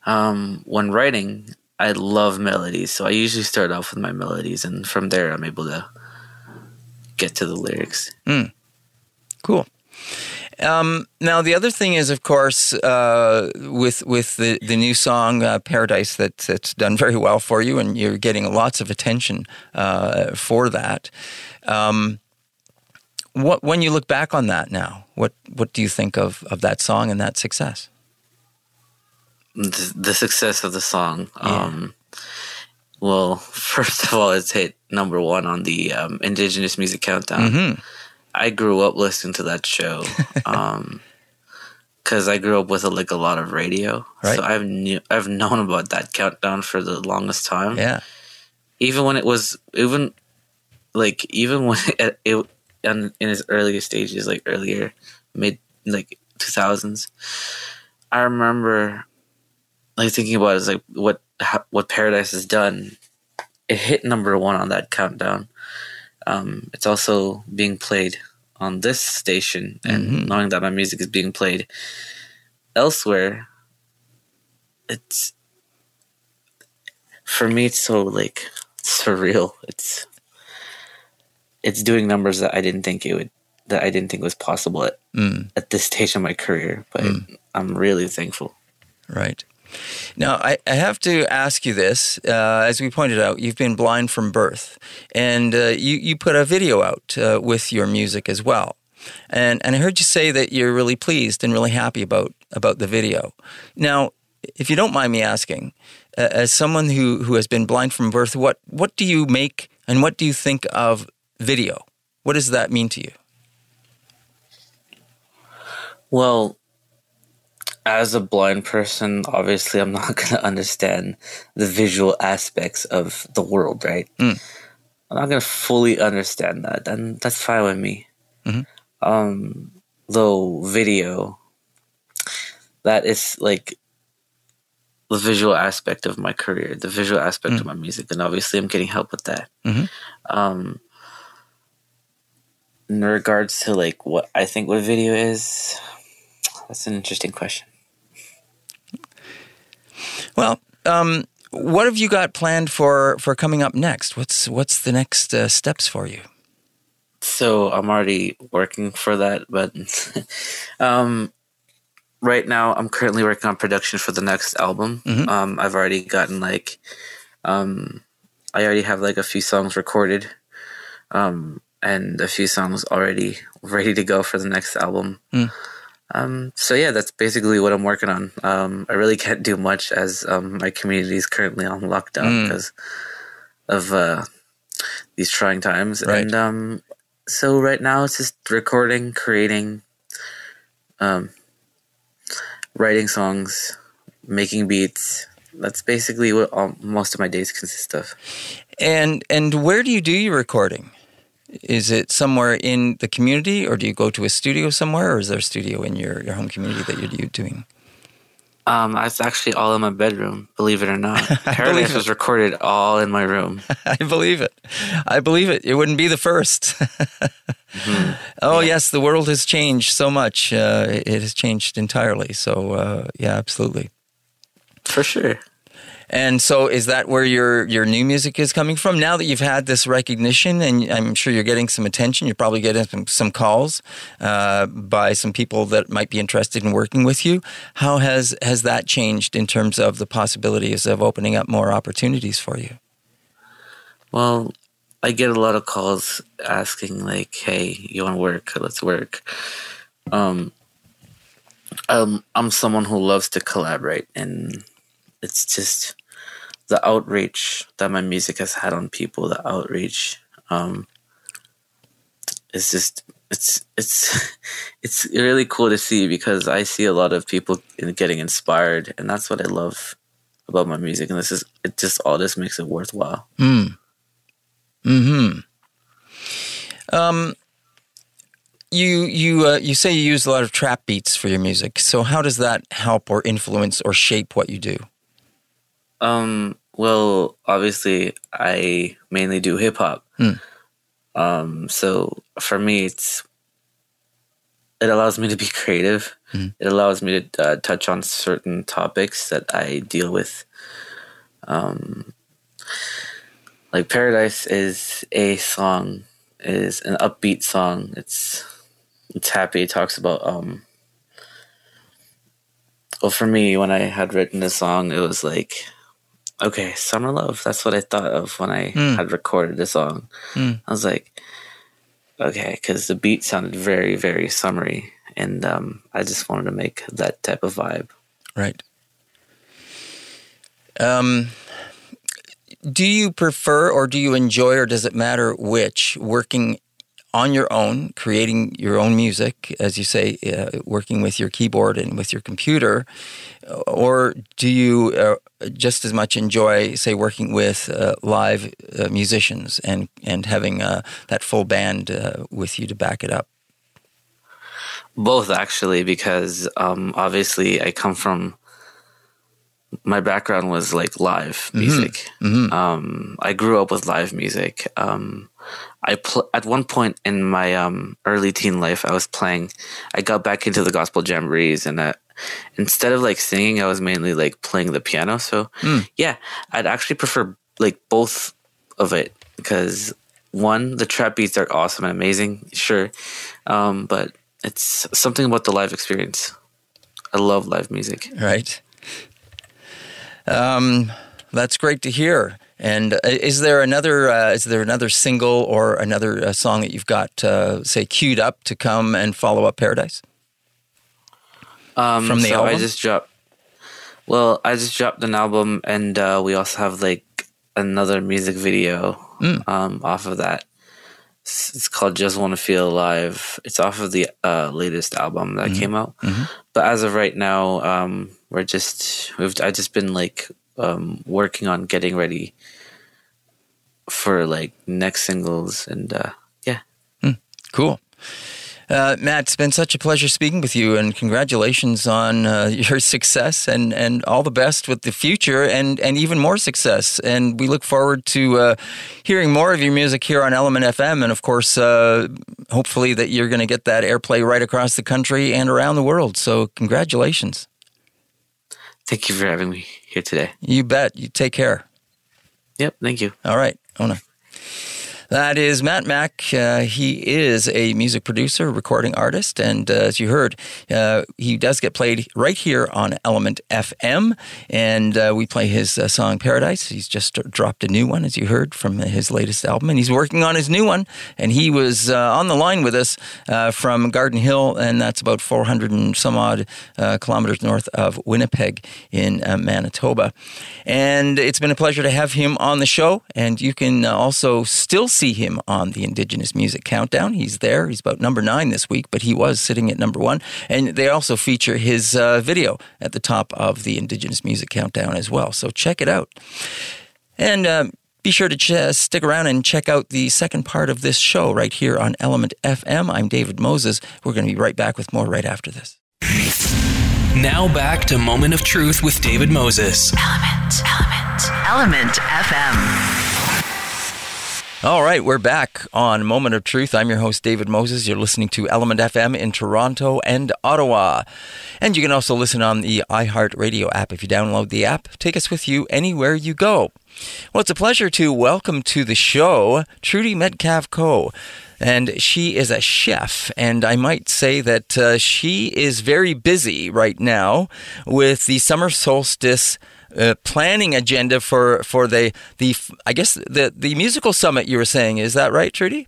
Um, when writing, I love melodies, so I usually start off with my melodies, and from there I'm able to get to the lyrics. Cool. Um, now the other thing is, of course, uh, with with the, the new song uh, "Paradise" that that's done very well for you, and you're getting lots of attention uh, for that. Um, what when you look back on that now, what what do you think of of that song and that success? the, the success of the song. Yeah. Um, well, first of all, it's hit number one on the um, Indigenous Music Countdown. Mhm. I grew up listening to that show because I grew up with like a lot of radio, Right. so I've knew I've known about that countdown for the longest time. Yeah, Even when it was even like even when it, it in, in its earlier stages, like earlier mid like two thousands, I remember like thinking about it, is like what how, what Paradise has done. It hit number one on that countdown. Um, it's also being played on this station, and knowing that my music is being played elsewhere, it's for me, it's so like surreal. It's it's doing numbers that I didn't think it would that I didn't think was possible at, Mm. at this stage of my career. But I'm really thankful. Right. Now, I, I have to ask you this. Uh, as we pointed out, you've been blind from birth, and uh, you, you put a video out uh, with your music as well. And, and I heard you say that you're really pleased and really happy about, about the video. Now, if you don't mind me asking, uh, as someone who, who has been blind from birth, what, what do you make and what do you think of video? What does that mean to you? Well, as a blind person, obviously, I'm not going to understand the visual aspects of the world, right? Mm. I'm not going to fully understand that, and that's fine with me. Mhm. Um, though video, that is like the visual aspect of my career, the visual aspect of my music, and obviously, I'm getting help with that. Mhm. Um, in regards to like what I think what video is, that's an interesting question. Well, um, what have you got planned for, for coming up next? What's what's the next uh, steps for you? So I'm already working for that, but um, right now I'm currently working on production for the next album. Mhm. Um, I've already gotten like, um, I already have like a few songs recorded, um, and a few songs already ready to go for the next album. Mm. Um, so yeah, that's basically what I'm working on. Um, I really can't do much as um, my community is currently on lockdown Mm. because of uh, these trying times. Right. And um, so right now it's just recording, creating, um, writing songs, making beats. That's basically what all, most of my days consist of. And and where do you do your recording? Is it somewhere in the community, or do you go to a studio somewhere, or is there a studio in your, your home community that you're, doing? Um, it's actually all in my bedroom, believe it or not. Paradise was recorded all in my room. I believe it. I believe it. It wouldn't be the 1st Oh yes, the world has changed so much. Uh, it it has changed entirely. So uh, yeah, absolutely. For sure. And so, is that where your your new music is coming from? Now that you've had this recognition, and I'm sure you're getting some attention, you're probably getting some, some calls uh, by some people that might be interested in working with you. How has has that changed in terms of the possibilities of opening up more opportunities for you? Well, I get a lot of calls asking like, "Hey, you want to work? Let's work." Um, um, I'm someone who loves to collaborate, and it's just the outreach that my music has had on people. The outreach, um, it's just it's it's it's really cool to see because I see a lot of people getting inspired, and that's what I love about my music. And this is it. Just all this makes it worthwhile. Hmm. Hmm. Um. You you uh, you say you use a lot of trap beats for your music. So how does that help or influence or shape what you do? Um, well, obviously, I mainly do hip hop. Hmm. Um, so for me, it's it allows me to be creative. Hmm. It allows me to uh, touch on certain topics that I deal with. Um, like Paradise is a song, is an upbeat song. It's it's happy. It talks about um. Well, for me, when I had written this song, it was like okay, summer love. That's what I thought of when I Mm. had recorded the song. Mm. I was like, okay, because the beat sounded very, very summery, and um, I just wanted to make that type of vibe. Right. Um, do you prefer or do you enjoy or does it matter which working on your own, creating your own music, as you say, uh, working with your keyboard and with your computer, or do you uh, just as much enjoy, say, working with uh, live uh, musicians and and having uh, that full band uh, with you to back it up? Both actually, because um, obviously I come from my background was like live music. Mhm. Um, I grew up with live music. Um, I pl- at one point in my um, early teen life, I was playing. I got back into the gospel jamborees, and I, instead of like singing, I was mainly like playing the piano. So yeah, I'd actually prefer like both of it because one, the trap beats are awesome and amazing, sure, um, but it's something about the live experience. I love live music. Right. Um, that's great to hear. And uh, is there another uh, is there another single or another uh, song that you've got uh, say queued up to come and follow up Paradise? Um, From the so I just dropped. Well, I just dropped an album, and uh, we also have like another music video Mm. um, off of that. It's, it's called "Just Want to Feel Alive." It's off of the uh, latest album that Mm-hmm. came out. But as of right now, um, we're just we've I just been like um, working on getting ready for like next singles, and uh, yeah, Cool. Uh, Matt, it's been such a pleasure speaking with you, and congratulations on uh, your success and, and all the best with the future and, and even more success. And we look forward to uh, hearing more of your music here on Element FM. And of course, uh, hopefully, that you're going to get that airplay right across the country and around the world. So, congratulations. thank you for having me here today. You bet. You take care. Yep, thank you. All right, Ona. That is Matt Mack. Uh, he is a music producer, recording artist, and uh, as you heard, uh, he does get played right here on Element FM. And uh, we play his uh, song Paradise. He's just dropped a new one, as you heard from his latest album, and he's working on his new one. And he was uh, on the line with us from Garden Hill, and that's about 400 and some odd kilometers north of Winnipeg in Manitoba. And it's been a pleasure to have him on the show. And you can also still see him on the Indigenous Music Countdown. He's there. He's about number nine this week, but he was sitting at number one. And they also feature his uh, video at the top of the Indigenous Music Countdown as well. So check it out. And um, be sure to ch- stick around and check out the second part of this show right here on Element FM. I'm David Moses. We're going to be right back with more right after this. Now back to Moment of Truth with David Moses. Element. Element. Element FM. All right, we're back on Moment of Truth. I'm your host, David Moses. You're listening to Element FM in Toronto and Ottawa. And you can also listen on the iHeartRadio app. If you download the app, take us with you anywhere you go. Well, it's a pleasure to welcome to the show Trudy Metcalfe-Coe. And she is a chef, and I might say that uh, she is very busy right now with the summer solstice uh, planning agenda for for the the I guess the the musical summit you were saying is that right, Trudy?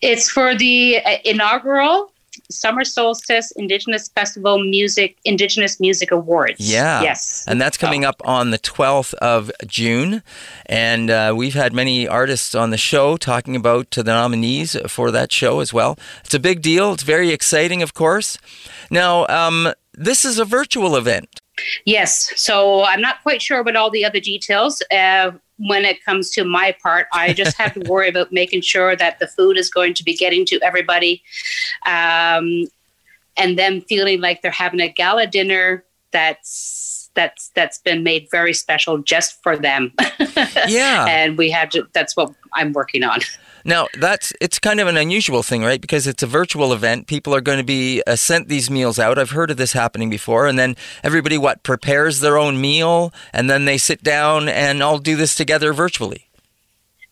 It's for the uh, inaugural Summer Solstice Indigenous Festival Music Indigenous Music Awards. Yeah. Yes. And that's coming up on the 12th of June. And uh, we've had many artists on the show talking about the nominees for that show as well. It's a big deal. It's very exciting, of course. Now, um, this is a virtual event. Yes. So I'm not quite sure about all the other details. Uh, when it comes to my part, I just have to worry about making sure that the food is going to be getting to everybody, um, and them feeling like they're having a gala dinner that's that's that's been made very special just for them. Yeah. and we have to. That's what I'm working on. Now, that's it's kind of an unusual thing, right? Because it's a virtual event. People are going to be uh, sent these meals out. I've heard of this happening before. And then everybody, what, prepares their own meal and then they sit down and all do this together virtually.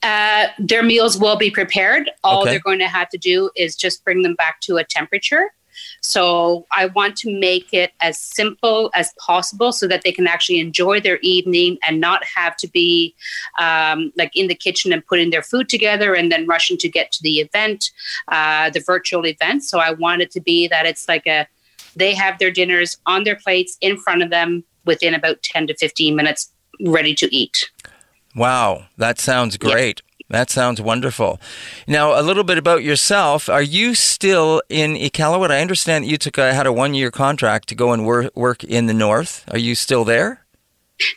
Uh, their meals will be prepared. All Okay. they're going to have to do is just bring them back to a temperature. So I want to make it as simple as possible so that they can actually enjoy their evening and not have to be um, like in the kitchen and putting their food together and then rushing to get to the event, uh, the virtual event. So I want it to be that it's like a they have their dinners on their plates in front of them within about 10 to 15 minutes ready to eat. Wow, that sounds great. That sounds wonderful. Now, a little bit about yourself. Are you still in Iqaluit? I understand that you took a, had a one year contract to go and wor- work in the north. Are you still there?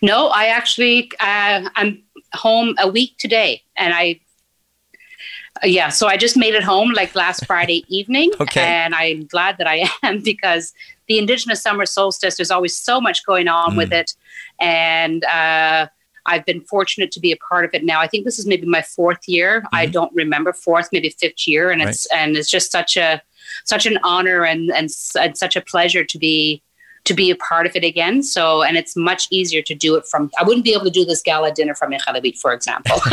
No, I actually uh, I'm home a week today, and I yeah, so I just made it home like last Friday evening, Okay. and I'm glad that I am because the Indigenous summer solstice. There's always so much going on with it, and uh, I've been fortunate to be a part of it now. I think this is maybe my fourth year. I mm-hmm. don't remember fourth, maybe fifth year, and it's and it's just such a such an honor and and, and such a pleasure to be to be a part of it again. So, and it's much easier to do it from. I wouldn't be able to do this gala dinner from Iqaluit, for example.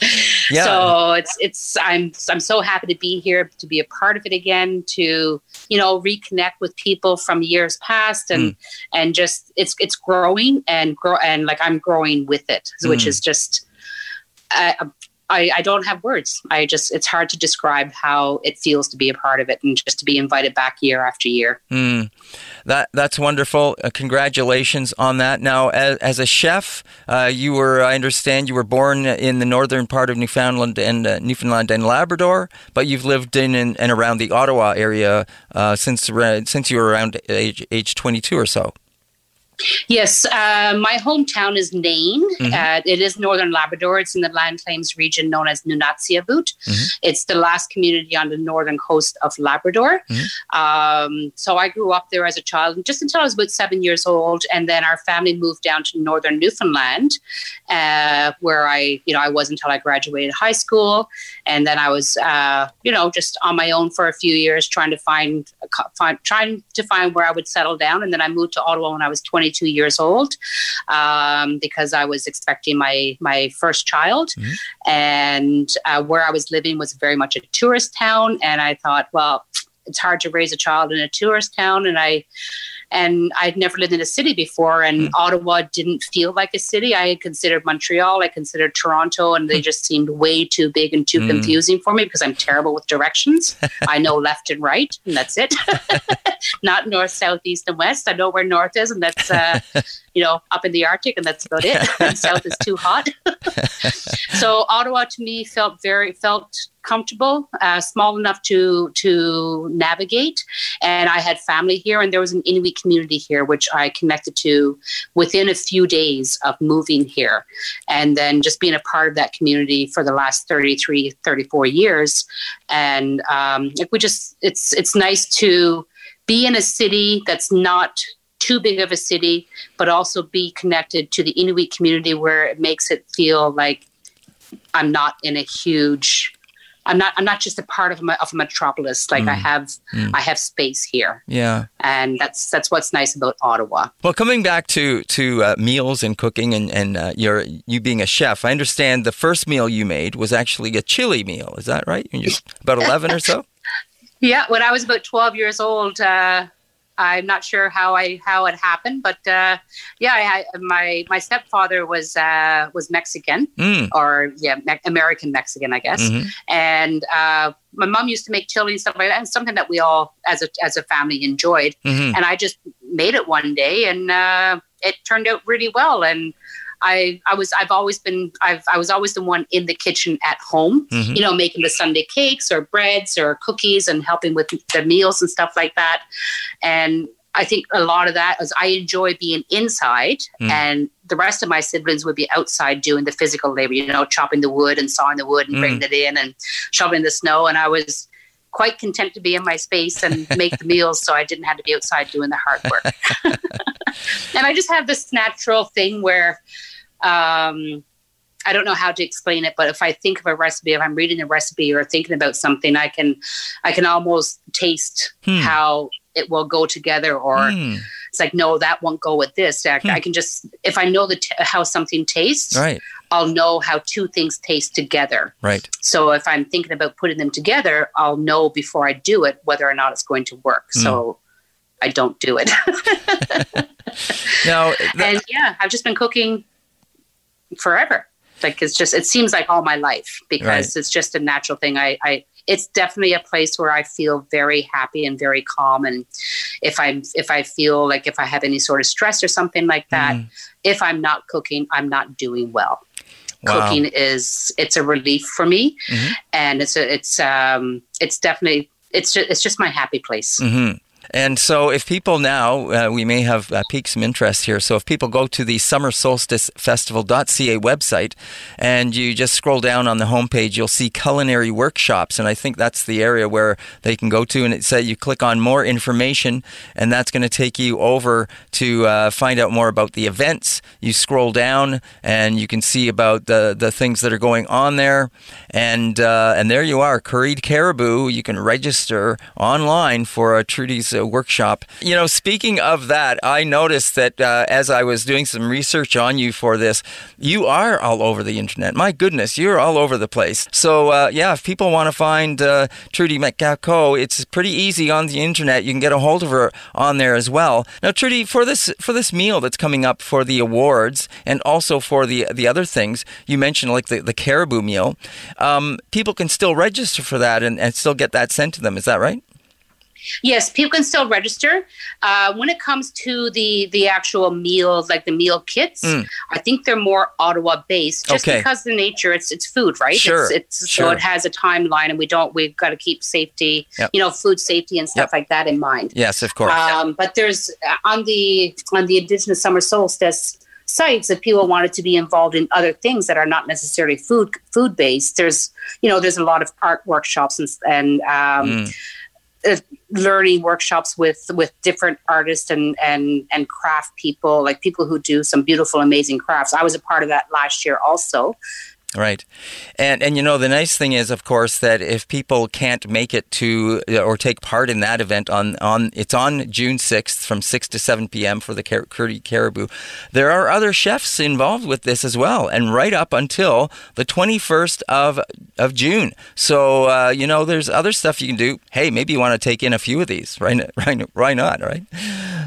Yeah. So it's it's I'm I'm so happy to be here to be a part of it again to you know reconnect with people from years past and Mm. and just it's it's growing and grow and like I'm growing with it, which Mm. is just. I, I, I don't have words. I just it's hard to describe how it feels to be a part of it and just to be invited back year after year. Mm. That that's wonderful. Uh, congratulations on that. Now, as, as a chef, uh, you were I understand you were born in the northern part of Newfoundland and uh, Newfoundland and Labrador, but you've lived in and, around the Ottawa area uh, since uh, since you were around age age twenty two or so. Yes, uh, my hometown is Nain. Mhm. Uh, it is northern Labrador. It's in the land claims region known as Nunatsiavut. Mhm. It's the last community on the northern coast of Labrador. Mhm. Um, so I grew up there as a child, just until I was about seven years old, and then our family moved down to northern Newfoundland, uh, where I, you know, I was until I graduated high school, and then I was, uh, you know, just on my own for a few years, trying to find, find, trying to find where I would settle down, and then I moved to Ottawa when I was 22 years old um, because I was expecting my my first child, Mhm. and uh, where I was living was very much a tourist town, and I thought, well, it's hard to raise a child in a tourist town, and I and I'd never lived in a city before, and Ottawa didn't feel like a city. I had considered Montreal, I considered Toronto, and they just seemed way too big and too Mm. confusing for me because I'm terrible with directions. I know left and right, and that's it. Not north, south, east, and west. I know where north is, and that's uh, you know up in the Arctic, and that's about it. south is too hot. so Ottawa to me felt very felt comfortable, uh, small enough to to navigate, and I had family here, and there was an Inuit community here, which I connected to within a few days of moving here, and then just being a part of that community for the last 33, 34 years, and um, like we just it's it's nice to be in a city that's not too big of a city, but also be connected to the Inuit community where it makes it feel like I'm not in a huge. I'm not. I'm not just a part of a, of a metropolis. Like I Mm. have, Mm. I have space here, Yeah. and that's that's what's nice about Ottawa. Well, coming back to to uh, meals and cooking and and uh, your you being a chef, I understand the first meal you made was actually a chili meal. Is that right? About eleven or so. Yeah, when I was about 12 years old, uh, I'm not sure how I how it happened, but uh, yeah, I, I, my my stepfather was uh, was Mexican Mm. or yeah, Me- American Mexican, I guess. Mhm. And uh, my mom used to make chili and stuff like that, and something that we all as a as a family enjoyed. Mhm. And I just made it one day, and uh, it turned out really well. And I I was I've always been I've I was always the one in the kitchen at home Mhm. you know, making the Sunday cakes or breads or cookies and helping with the meals and stuff like that. And I think a lot of that is I enjoy being inside, Mm. and the rest of my siblings would be outside doing the physical labor, you know, chopping the wood and sawing the wood and Mm. bringing it in and shoveling the snow. And I was quite content to be in my space and make the meals so I didn't have to be outside doing the hard work. and I just have this natural thing where um, I don't know how to explain it, but if I think of a recipe, if I'm reading a recipe or thinking about something, I can I can almost taste Hmm. how it will go together or Mm. it's like no that won't go with this I, I can just if i know the t- how something tastes Right. i'll know how two things taste together Right. so if i'm thinking about putting them together i'll know before i do it whether or not it's going to work so i don't do it Now, th- and yeah i've just been cooking forever like it's just it seems like all my life because Right. it's just a natural thing i i it's definitely a place where i feel very happy and very calm and if i'm if i feel like if i have any sort of stress or something like that Mm. if i'm not cooking i'm not doing well Wow. cooking is it's a relief for me Mhm. and it's a, it's um it's definitely it's just, it's just my happy place hmm And so, if people now, uh, we may have uh, piqued some interest here. So, if people go to the Summer Solstice Festival.ca website and you just scroll down on the homepage, you'll see culinary workshops. And I think that's the area where they can go to. And it says you click on more information, and that's going to take you over to uh, find out more about the events. You scroll down and you can see about the, the things that are going on there. And, uh, and there you are, Curried Caribou. You can register online for uh, Trudy's uh, workshop. You know, speaking of that, I noticed that uh, as I was doing some research on you for this, you are all over the internet. My goodness, you're all over the place. So, uh, yeah, if people want to find uh, Trudy Metcalfe it's pretty easy on the internet. You can get a hold of her on there as well. Now, Trudy, for this for this meal that's coming up for the awards and also for the the other things you mentioned, like the, the caribou meal, um, people can still register for that and, and still get that sent to them. Is that right? Yes, people can still register. Uh, when it comes to the the actual meals, like the meal kits, Mm. I think they're more Ottawa based, just Okay. because the nature it's it's food, right? Sure, It's, it's sure. so it has a timeline, and we don't we've got to keep safety, Yep. you know, food safety and stuff Yep. like that in mind. Yes, of course. Um, but there's uh, on the on the Indigenous Summer Solstice sites if people wanted to be involved in other things that are not necessarily food food based. There's you know there's a lot of art workshops and and um, Mm. Uh, learning workshops with with different artists and and and craft people like people who do some beautiful amazing crafts. I was a part of that last year also. Right, and and you know the nice thing is, of course, that if people can't make it to uh, or take part in that event on on it's on June sixth from six to seven p.m. for the Car- Caribou. There are other chefs involved with this as well, and right up until the twenty first of of June. So uh, you know, there's other stuff you can do. Hey, maybe you want to take in a few of these. Right, right, why not? Right.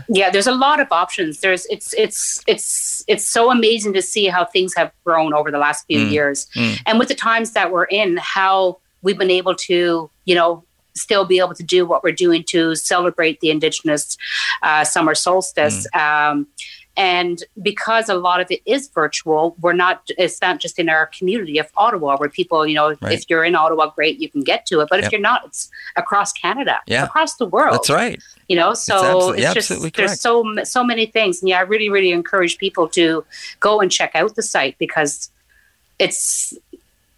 Yeah, there's a lot of options. There's it's it's it's it's so amazing to see how things have grown over the last few Mm, years, mm. and with the times that we're in, how we've been able to you know still be able to do what we're doing to celebrate the Indigenous uh, summer solstice. Mm. Um, and because a lot of it is virtual, we're not. It's not just in our community of Ottawa, where people, you know, Right. if you're in Ottawa, great, you can get to it. But Yep. if you're not, it's across Canada, Yeah. across the world That's right. you know so absolutely- it's just there's correct. so so many things and yeah i really really encourage people to go and check out the site because it's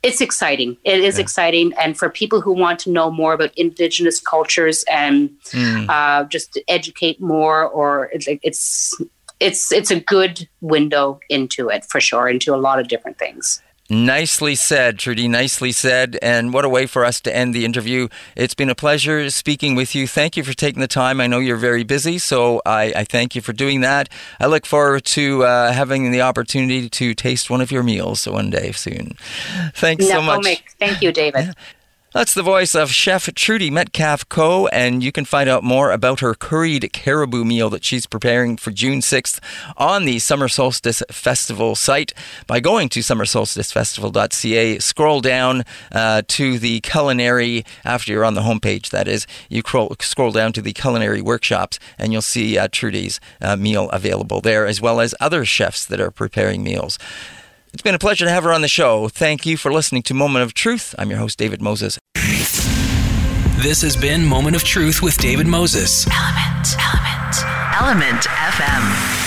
it's exciting it is Yeah. exciting and for people who want to know more about indigenous cultures and Mm. uh, just educate more or it's it's it's it's a good window into it for sure into a lot of different things Nicely said, Trudy. Nicely said. And what a way for us to end the interview. It's been a pleasure speaking with you. Thank you for taking the time. I know you're very busy, so I, I thank you for doing that. I look forward to uh, having the opportunity to taste one of your meals one day soon. Thanks so much. Napomic. thank you david That's the voice of Chef Trudy Metcalfe-Coe. and you can find out more about her curried caribou meal that she's preparing for June 6th on the Summer Solstice Festival site by going to summersolsticefestival.ca. Scroll down uh, to the culinary, after you're on the homepage, that is, you scroll down to the culinary workshops, and you'll see uh, Trudy's uh, meal available there, as well as other chefs that are preparing meals. It's been a pleasure to have her on the show. Thank you for listening to Moment of Truth. I'm your host, David Moses. This has been Moment of Truth with David Moses. Element. Element. Element FM.